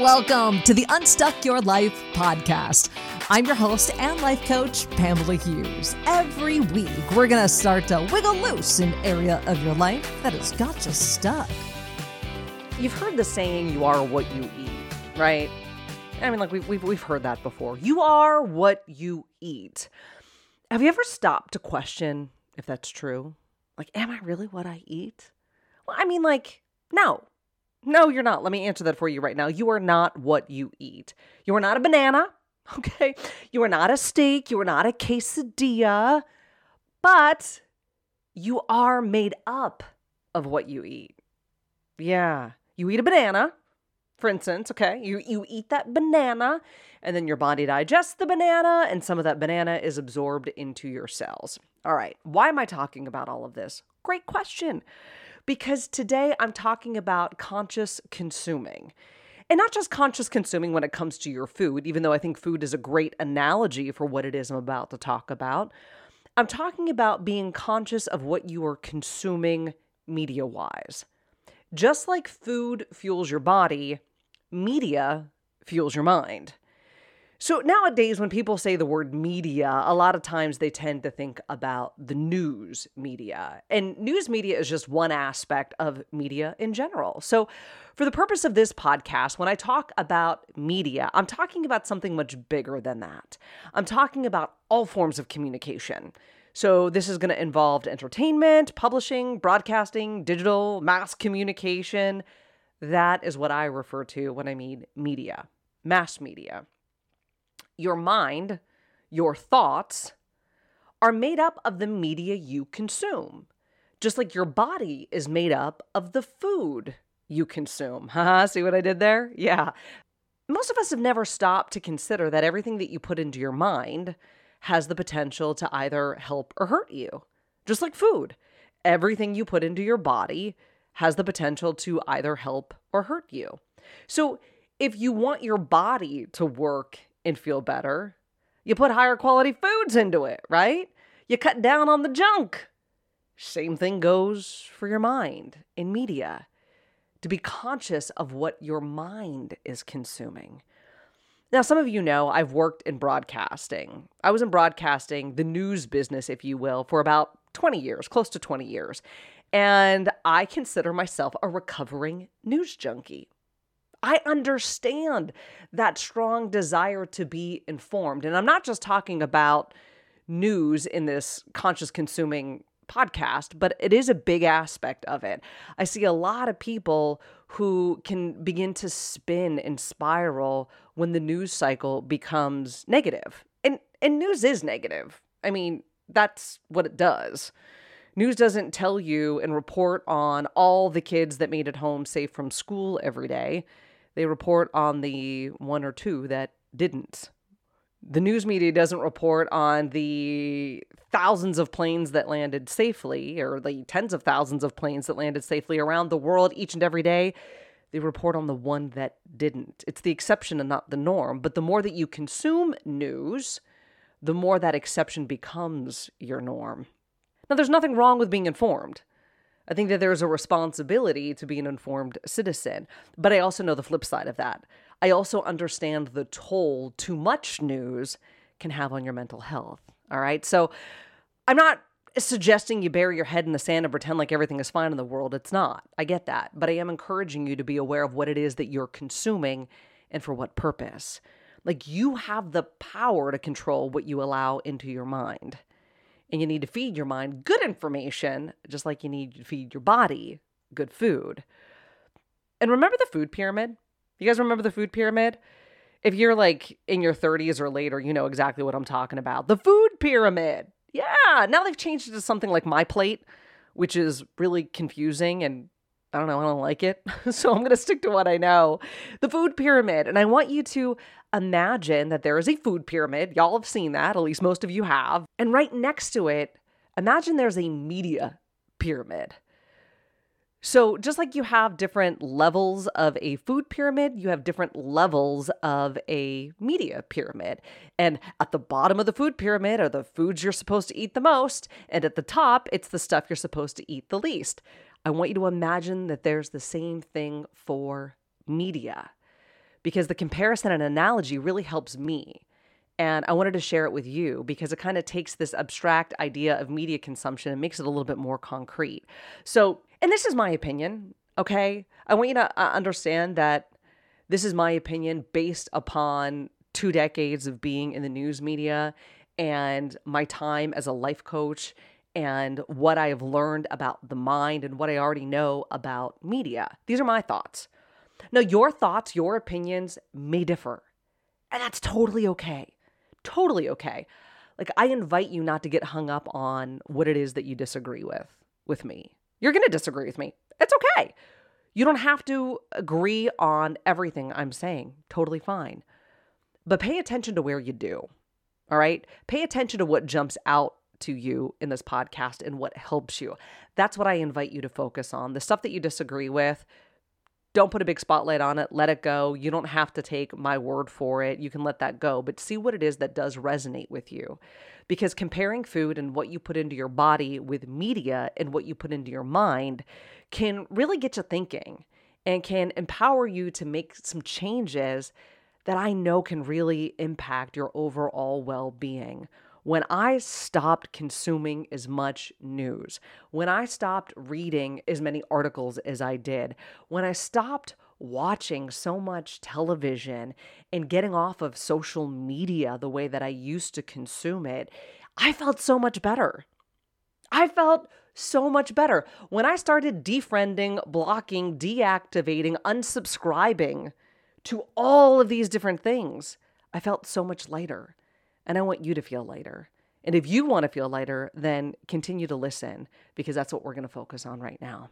Welcome to the Unstuck Your Life podcast. I'm your host and life coach, Pamela Hughes. Every week, we're going to start to wiggle loose an area of your life that has got you stuck. You've heard the saying, you are what you eat, right? I mean, like, we've, we've, we've heard that before. You are what you eat. Have you ever stopped to question if that's true? Like, am I really what I eat? Well, I mean, like, no. No, you're not. Let me answer that for you right now. You are not what you eat. You are not a banana, okay? You are not a steak. You are not a quesadilla, but you are made up of what you eat. Yeah. You eat a banana, for instance, okay? You, you eat that banana, and then your body digests the banana, and some of that banana is absorbed into your cells. All right. Why am I talking about all of this? Great question because today I'm talking about conscious consuming. And not just conscious consuming when it comes to your food, even though I think food is a great analogy for what it is I'm about to talk about. I'm talking about being conscious of what you are consuming media wise. Just like food fuels your body, media fuels your mind. So nowadays, when people say the word media, a lot of times they tend to think about the news media. And news media is just one aspect of media in general. So, for the purpose of this podcast, when I talk about media, I'm talking about something much bigger than that. I'm talking about all forms of communication. So, this is going to involve entertainment, publishing, broadcasting, digital, mass communication. That is what I refer to when I mean media, mass media your mind, your thoughts, are made up of the media you consume, just like your body is made up of the food you consume. See what I did there? Yeah. Most of us have never stopped to consider that everything that you put into your mind has the potential to either help or hurt you, just like food. Everything you put into your body has the potential to either help or hurt you. So, if you want your body to work and feel better. You put higher quality foods into it, right? You cut down on the junk. Same thing goes for your mind in media. To be conscious of what your mind is consuming. Now, some of you know I've worked in broadcasting. I was in broadcasting, the news business, if you will, for about 20 years, close to 20 years. And I consider myself a recovering news junkie. I understand that strong desire to be informed. And I'm not just talking about news in this conscious consuming podcast, but it is a big aspect of it. I see a lot of people who can begin to spin and spiral when the news cycle becomes negative. And and news is negative. I mean, that's what it does. News doesn't tell you and report on all the kids that made it home safe from school every day they report on the one or two that didn't. The news media doesn't report on the thousands of planes that landed safely or the tens of thousands of planes that landed safely around the world each and every day. They report on the one that didn't. It's the exception and not the norm. But the more that you consume news, the more that exception becomes your norm. Now, there's nothing wrong with being informed. I think that there's a responsibility to be an informed citizen. But I also know the flip side of that. I also understand the toll too much news can have on your mental health. All right. So I'm not suggesting you bury your head in the sand and pretend like everything is fine in the world. It's not. I get that. But I am encouraging you to be aware of what it is that you're consuming and for what purpose. Like you have the power to control what you allow into your mind. And you need to feed your mind good information, just like you need to feed your body good food. And remember the food pyramid? You guys remember the food pyramid? If you're like in your 30s or later, you know exactly what I'm talking about. The food pyramid. Yeah. Now they've changed it to something like My Plate, which is really confusing and I don't know, I don't like it. so I'm going to stick to what I know. The food pyramid. And I want you to imagine that there is a food pyramid. Y'all have seen that, at least most of you have. And right next to it, imagine there's a media pyramid. So, just like you have different levels of a food pyramid, you have different levels of a media pyramid. And at the bottom of the food pyramid are the foods you're supposed to eat the most. And at the top, it's the stuff you're supposed to eat the least. I want you to imagine that there's the same thing for media. because the comparison and analogy really helps me. And I wanted to share it with you because it kind of takes this abstract idea of media consumption and makes it a little bit more concrete. So, and this is my opinion, okay? I want you to uh, understand that this is my opinion based upon two decades of being in the news media and my time as a life coach and what I have learned about the mind and what I already know about media. These are my thoughts. Now, your thoughts, your opinions may differ, and that's totally okay. Totally okay. Like, I invite you not to get hung up on what it is that you disagree with with me. You're going to disagree with me. It's okay. You don't have to agree on everything I'm saying. Totally fine. But pay attention to where you do. All right? Pay attention to what jumps out to you in this podcast and what helps you. That's what I invite you to focus on. The stuff that you disagree with, don't put a big spotlight on it. Let it go. You don't have to take my word for it. You can let that go, but see what it is that does resonate with you. Because comparing food and what you put into your body with media and what you put into your mind can really get you thinking and can empower you to make some changes that I know can really impact your overall well being when I stopped consuming as much news, when I stopped reading as many articles as I did, when I stopped watching so much television and getting off of social media the way that I used to consume it, I felt so much better. I felt so much better when I started defriending, blocking, deactivating, unsubscribing to all of these different things. I felt so much lighter. And I want you to feel lighter. And if you want to feel lighter, then continue to listen because that's what we're going to focus on right now.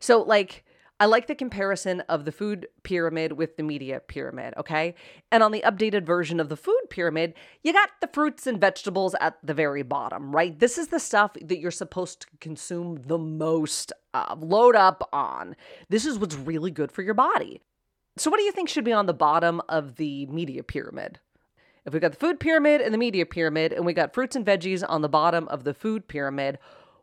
So, like, I like the comparison of the food pyramid with the media pyramid, okay? And on the updated version of the food pyramid, you got the fruits and vegetables at the very bottom, right? This is the stuff that you're supposed to consume the most of, load up on. This is what's really good for your body. So, what do you think should be on the bottom of the media pyramid? If we got the food pyramid and the media pyramid, and we got fruits and veggies on the bottom of the food pyramid,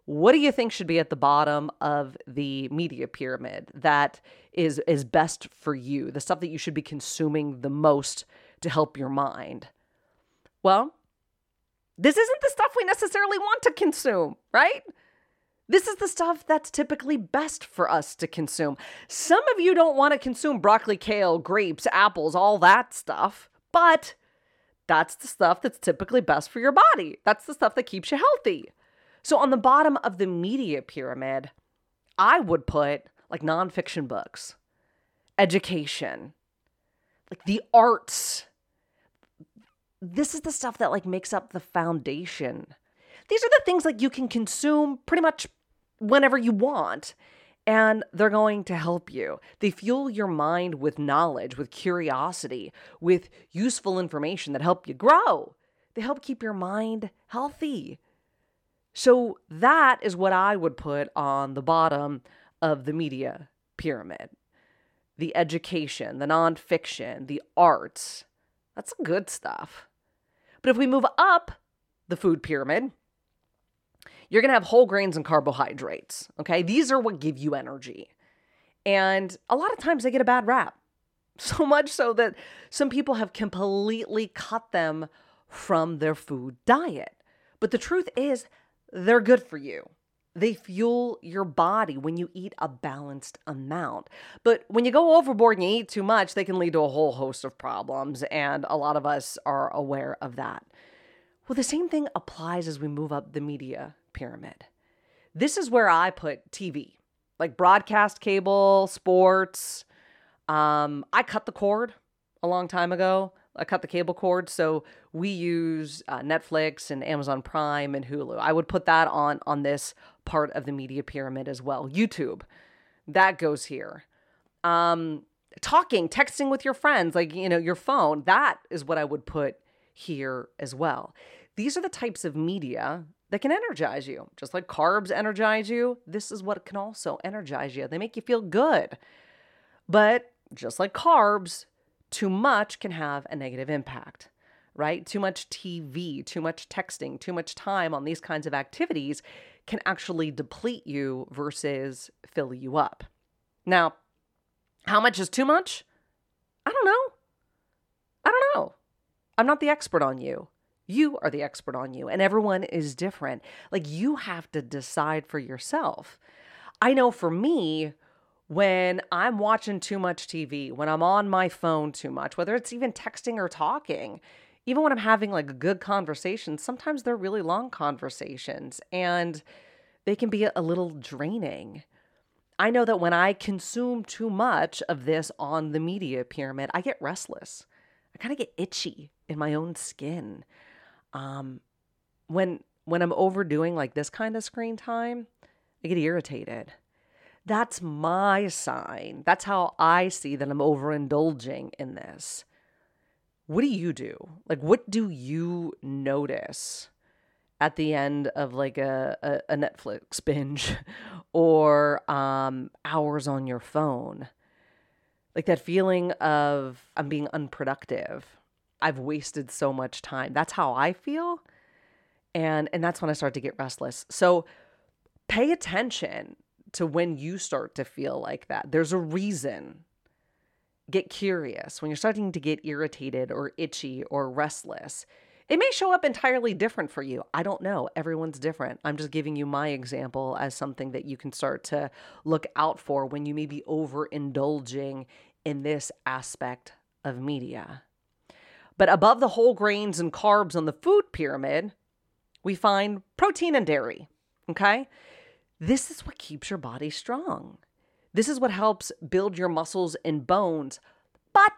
what do you think should be at the bottom of the media pyramid that is is best for you? The stuff that you should be consuming the most to help your mind. Well, this isn't the stuff we necessarily want to consume, right? This is the stuff that's typically best for us to consume. Some of you don't want to consume broccoli, kale, grapes, apples, all that stuff, but that's the stuff that's typically best for your body. That's the stuff that keeps you healthy. So, on the bottom of the media pyramid, I would put like nonfiction books, education, like the arts. This is the stuff that like makes up the foundation. These are the things like you can consume pretty much whenever you want and they're going to help you. They fuel your mind with knowledge, with curiosity, with useful information that help you grow. They help keep your mind healthy. So that is what I would put on the bottom of the media pyramid. The education, the nonfiction, the arts. That's good stuff. But if we move up the food pyramid, you're going to have whole grains and carbohydrates. Okay. These are what give you energy. And a lot of times they get a bad rap. So much so that some people have completely cut them from their food diet. But the truth is, they're good for you. They fuel your body when you eat a balanced amount. But when you go overboard and you eat too much, they can lead to a whole host of problems. And a lot of us are aware of that. Well, the same thing applies as we move up the media pyramid. This is where I put TV, like broadcast cable, sports. Um, I cut the cord a long time ago. I cut the cable cord, so we use uh, Netflix and Amazon Prime and Hulu. I would put that on on this part of the media pyramid as well. YouTube, that goes here. Um, talking, texting with your friends, like you know your phone, that is what I would put here as well. These are the types of media that can energize you. Just like carbs energize you, this is what can also energize you. They make you feel good. But just like carbs, too much can have a negative impact, right? Too much TV, too much texting, too much time on these kinds of activities can actually deplete you versus fill you up. Now, how much is too much? I don't know. I don't know. I'm not the expert on you. You are the expert on you, and everyone is different. Like, you have to decide for yourself. I know for me, when I'm watching too much TV, when I'm on my phone too much, whether it's even texting or talking, even when I'm having like a good conversation, sometimes they're really long conversations and they can be a little draining. I know that when I consume too much of this on the media pyramid, I get restless. I kind of get itchy in my own skin. Um, when when I'm overdoing like this kind of screen time, I get irritated. That's my sign. That's how I see that I'm overindulging in this. What do you do? Like, what do you notice at the end of like a, a, a Netflix binge or um, hours on your phone? Like that feeling of I'm being unproductive. I've wasted so much time. That's how I feel. And and that's when I start to get restless. So pay attention to when you start to feel like that. There's a reason. Get curious. When you're starting to get irritated or itchy or restless, it may show up entirely different for you. I don't know. Everyone's different. I'm just giving you my example as something that you can start to look out for when you may be overindulging in this aspect of media. But above the whole grains and carbs on the food pyramid, we find protein and dairy. Okay? This is what keeps your body strong. This is what helps build your muscles and bones. But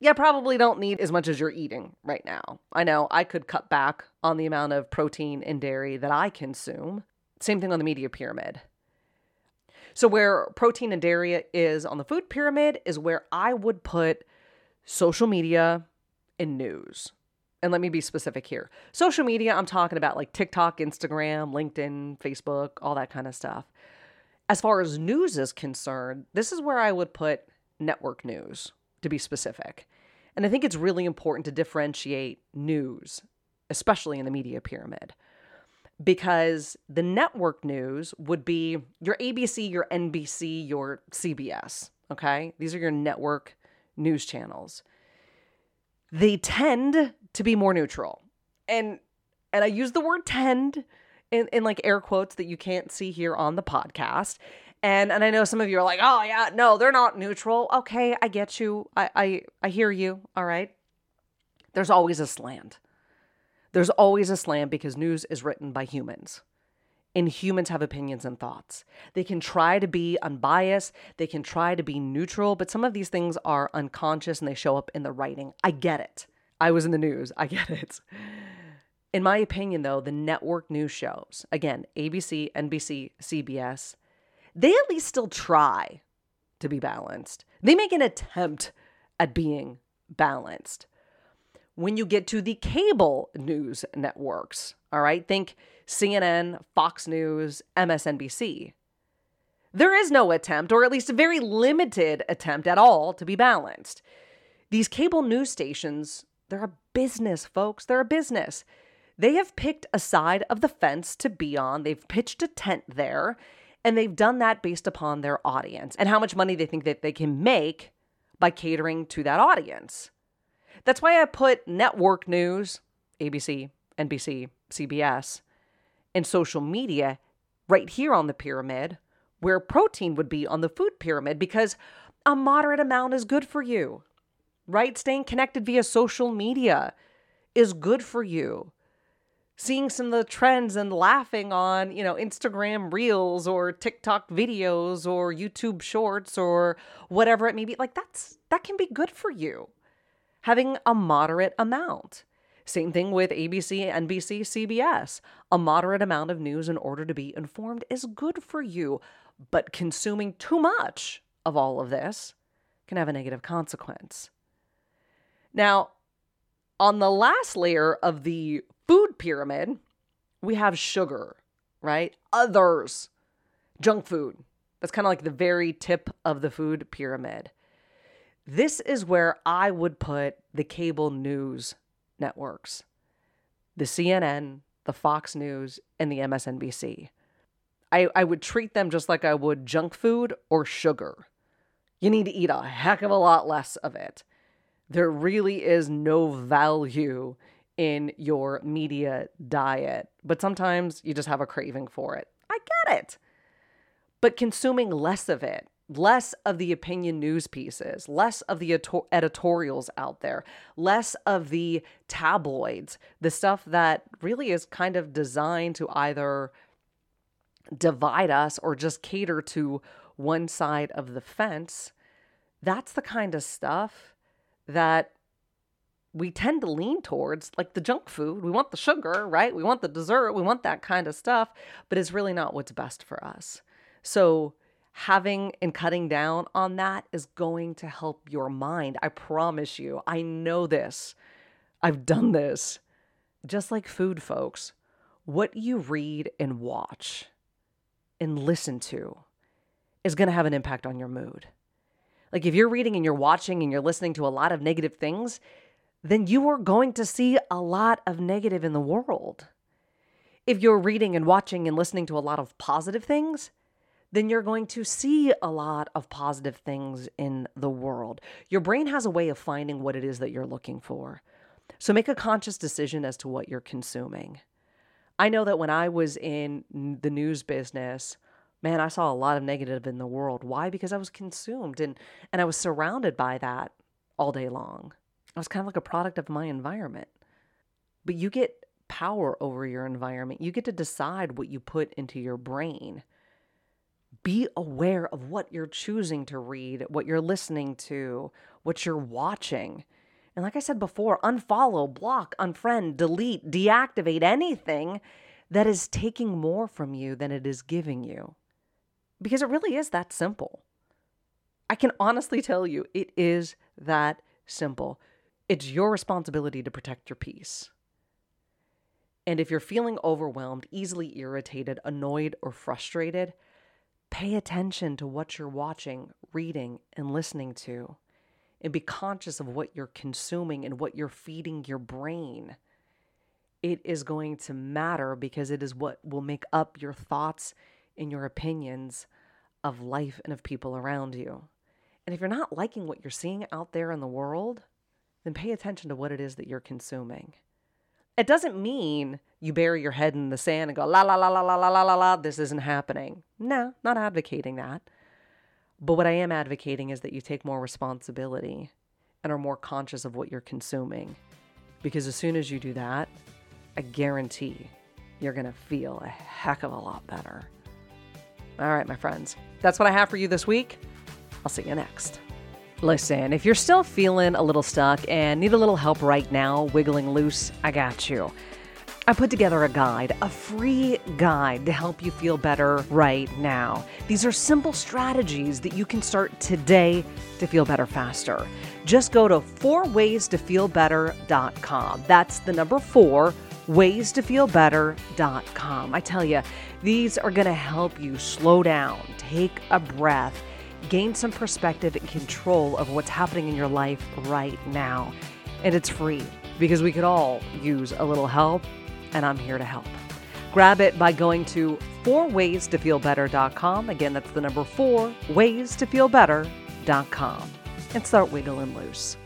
you probably don't need as much as you're eating right now. I know I could cut back on the amount of protein and dairy that I consume. Same thing on the media pyramid. So, where protein and dairy is on the food pyramid is where I would put social media and news. And let me be specific here. Social media, I'm talking about like TikTok, Instagram, LinkedIn, Facebook, all that kind of stuff. As far as news is concerned, this is where I would put network news, to be specific. And I think it's really important to differentiate news, especially in the media pyramid because the network news would be your ABC, your NBC, your CBS. Okay. These are your network news channels. They tend to be more neutral. And and I use the word tend in, in like air quotes that you can't see here on the podcast. And and I know some of you are like, oh yeah, no, they're not neutral. Okay, I get you. I I, I hear you. All right. There's always a slant. There's always a slant because news is written by humans. And humans have opinions and thoughts. They can try to be unbiased, they can try to be neutral, but some of these things are unconscious and they show up in the writing. I get it. I was in the news. I get it. In my opinion, though, the network news shows, again, ABC, NBC, CBS, they at least still try to be balanced. They make an attempt at being balanced when you get to the cable news networks. All right, think CNN, Fox News, MSNBC. There is no attempt, or at least a very limited attempt at all, to be balanced. These cable news stations, they're a business, folks. They're a business. They have picked a side of the fence to be on, they've pitched a tent there, and they've done that based upon their audience and how much money they think that they can make by catering to that audience. That's why I put network news, ABC, NBC, CBS, and social media right here on the pyramid, where protein would be on the food pyramid, because a moderate amount is good for you, right? Staying connected via social media is good for you. Seeing some of the trends and laughing on, you know, Instagram reels or TikTok videos or YouTube shorts or whatever it may be, like that's that can be good for you having a moderate amount. Same thing with ABC, NBC, CBS. A moderate amount of news in order to be informed is good for you, but consuming too much of all of this can have a negative consequence. Now, on the last layer of the food pyramid, we have sugar, right? Others, junk food. That's kind of like the very tip of the food pyramid. This is where I would put the cable news networks the CNN, the Fox News, and the MSNBC. I, I would treat them just like I would junk food or sugar. You need to eat a heck of a lot less of it. There really is no value in your media diet, but sometimes you just have a craving for it. I get it. But consuming less of it, less of the opinion news pieces, less of the editorials out there, less of the tabloids, the stuff that really is kind of designed to either divide us or just cater to one side of the fence. That's the kind of stuff that we tend to lean towards, like the junk food. We want the sugar, right? We want the dessert. We want that kind of stuff, but it's really not what's best for us. So, having and cutting down on that is going to help your mind. I promise you. I know this. I've done this. Just like food, folks, what you read and watch and listen to is going to have an impact on your mood. Like if you're reading and you're watching and you're listening to a lot of negative things, then you are going to see a lot of negative in the world. If you're reading and watching and listening to a lot of positive things, then you're going to see a lot of positive things in the world. Your brain has a way of finding what it is that you're looking for. So make a conscious decision as to what you're consuming. I know that when I was in the news business, man, I saw a lot of negative in the world. Why? Because I was consumed and and I was surrounded by that all day long. I was kind of like a product of my environment. But you get power over your environment. You get to decide what you put into your brain be aware of what you're choosing to read, what you're listening to, what you're watching. And like I said before, unfollow, block, unfriend, delete, deactivate anything that is taking more from you than it is giving you. Because it really is that simple. I can honestly tell you, it is that simple. It's your responsibility to protect your peace. And if you're feeling overwhelmed, easily irritated, annoyed, or frustrated, Pay attention to what you're watching, reading, and listening to, and be conscious of what you're consuming and what you're feeding your brain. It is going to matter because it is what will make up your thoughts and your opinions of life and of people around you. And if you're not liking what you're seeing out there in the world, then pay attention to what it is that you're consuming. It doesn't mean you bury your head in the sand and go, la, la, la, la, la, la, la, la, la, this isn't happening. No, not advocating that. But what I am advocating is that you take more responsibility and are more conscious of what you're consuming. Because as soon as you do that, I guarantee you're going to feel a heck of a lot better. All right, my friends, that's what I have for you this week. I'll see you next. Listen, if you're still feeling a little stuck and need a little help right now, wiggling loose, I got you. I put together a guide, a free guide to help you feel better right now. These are simple strategies that you can start today to feel better faster. Just go to fourwaystofeelbetter.com. That's the number four, waystofeelbetter.com. I tell you, these are going to help you slow down, take a breath gain some perspective and control of what's happening in your life right now. And it's free because we could all use a little help, and I'm here to help. Grab it by going to fourwaystofeelbetter.com. Again, that's the number four, waystofeelbetter.com. And start wiggling loose.